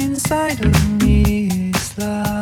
inside of me is love.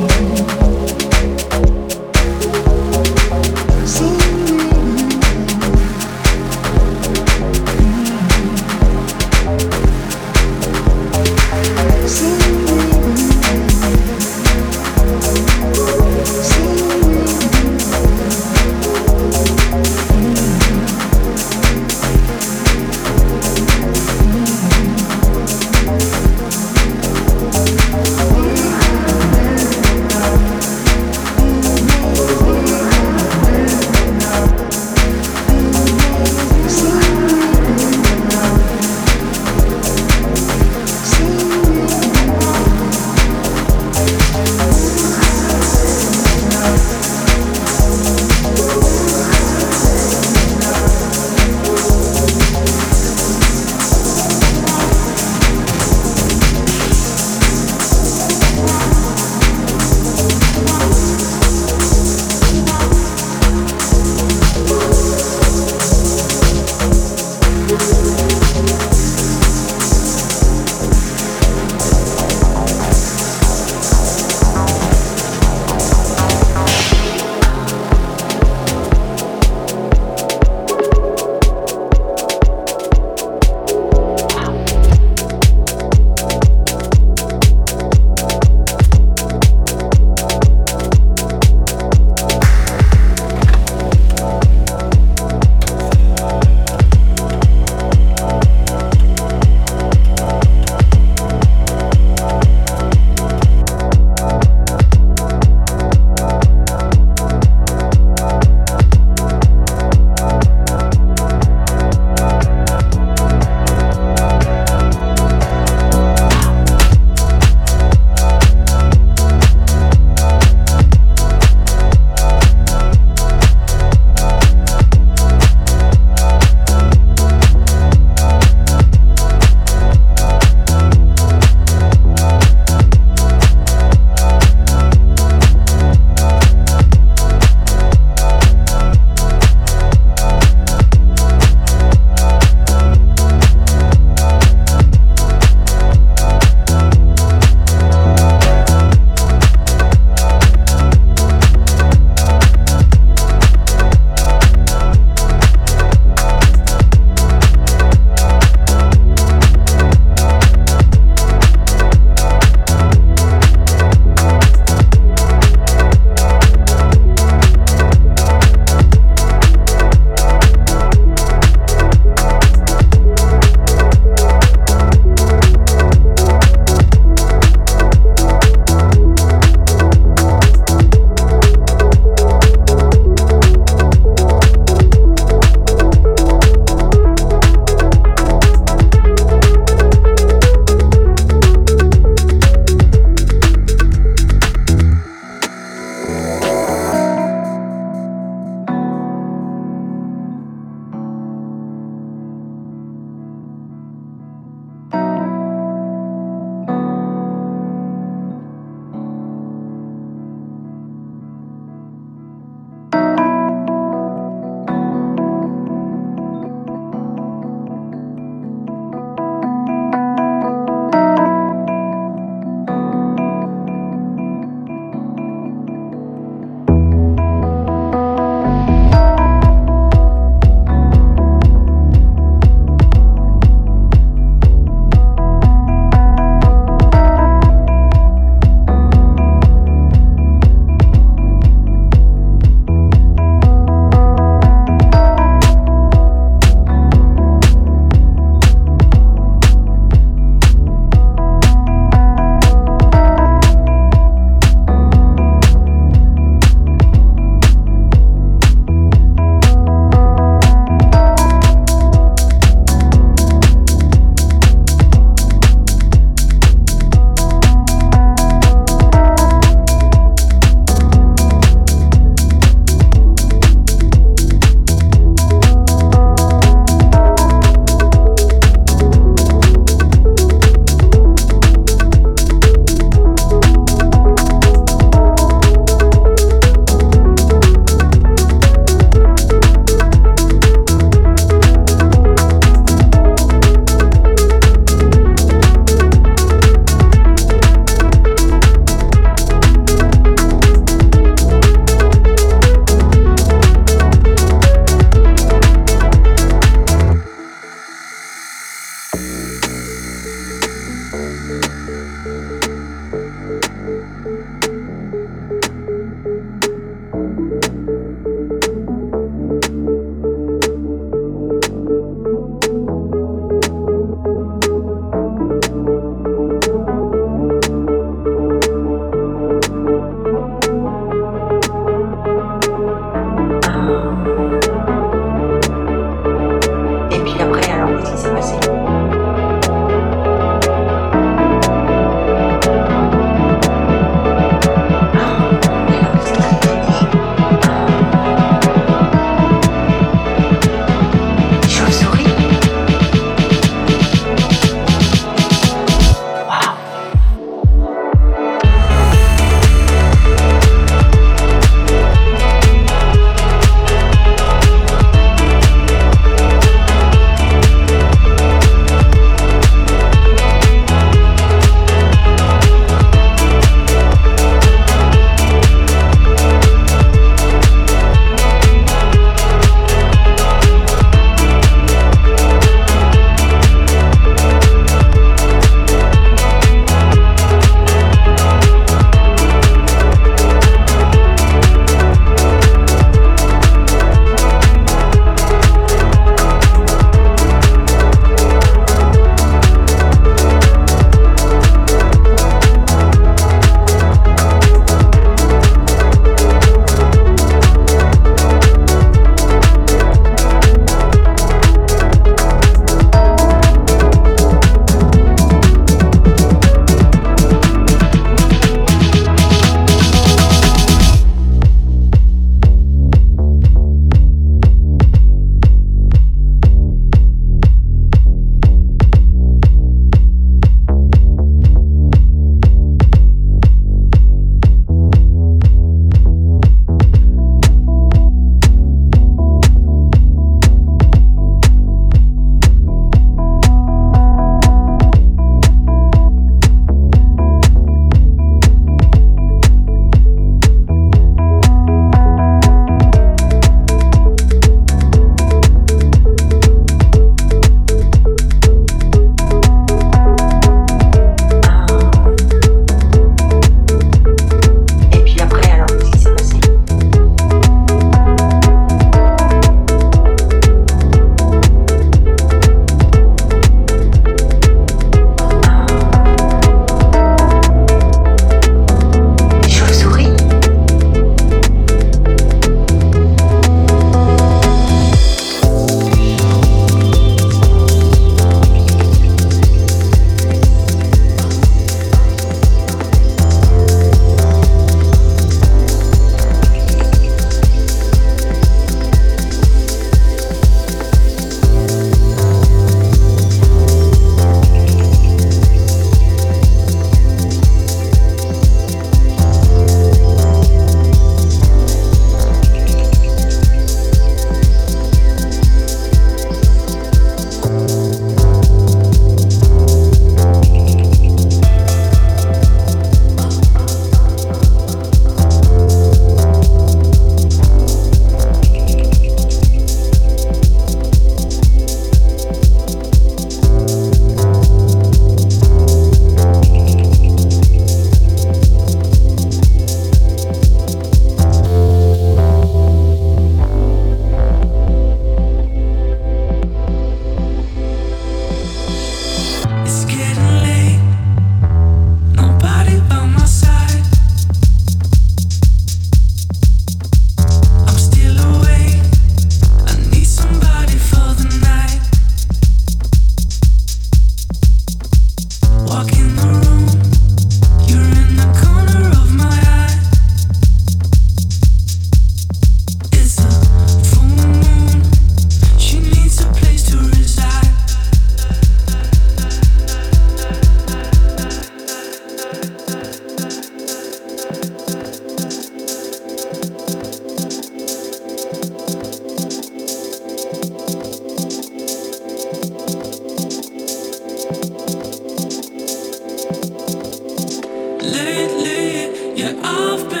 lately. Yeah, I've been.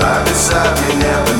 Life beside me now.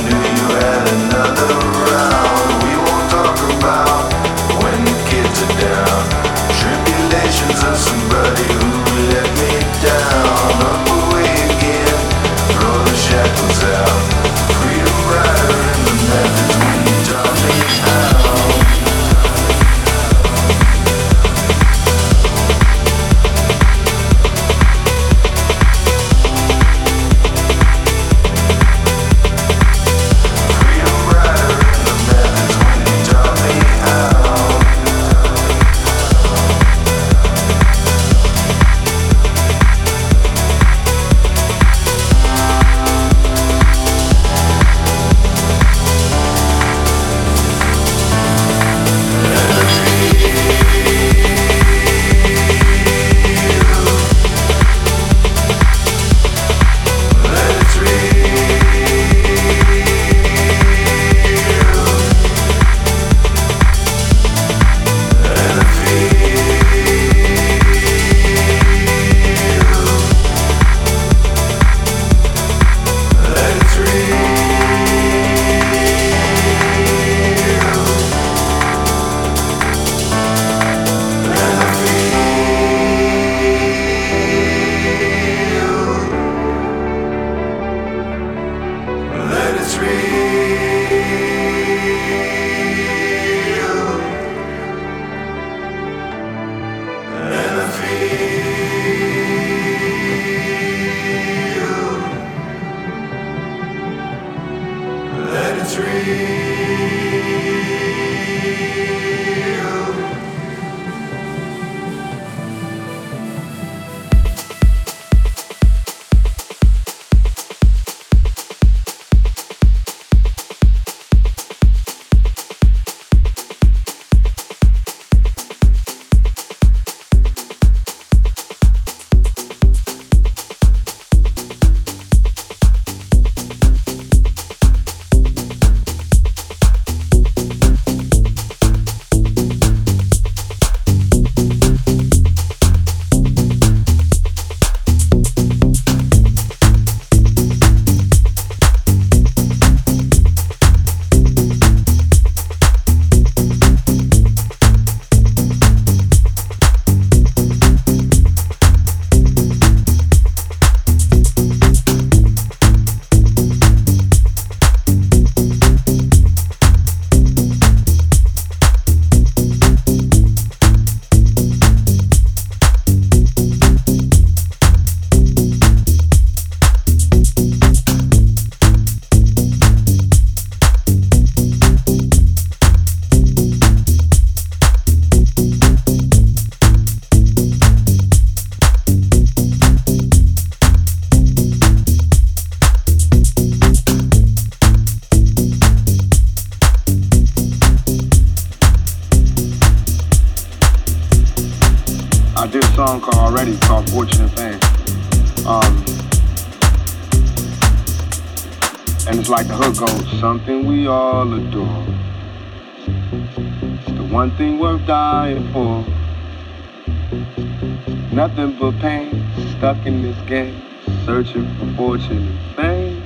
for pain, stuck in this game, searching for fortune and fame.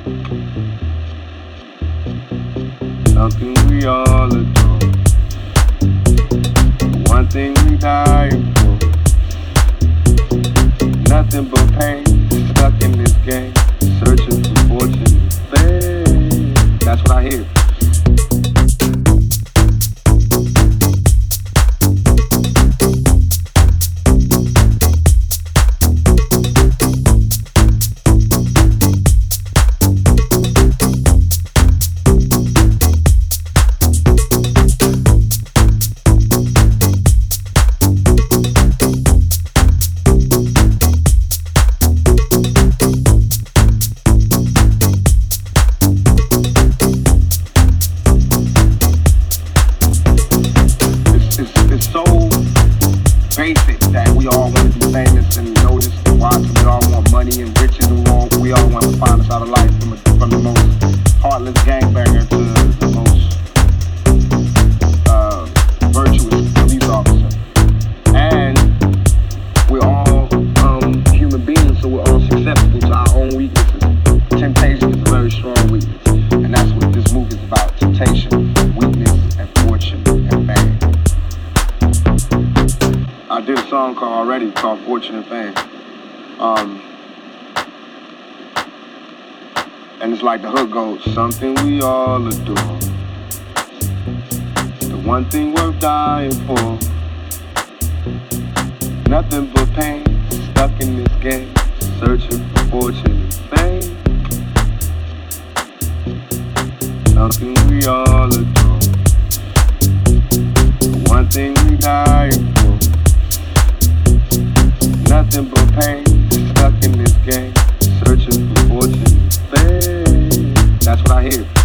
Something we all adore. One thing we die for. Nothing but pain, stuck in this game, searching for fortune and fame. That's what I hear. Nothing we all adore? One thing we die for. Nothing but pain, stuck in this game, searching for fortune. That's what I hear.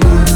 Together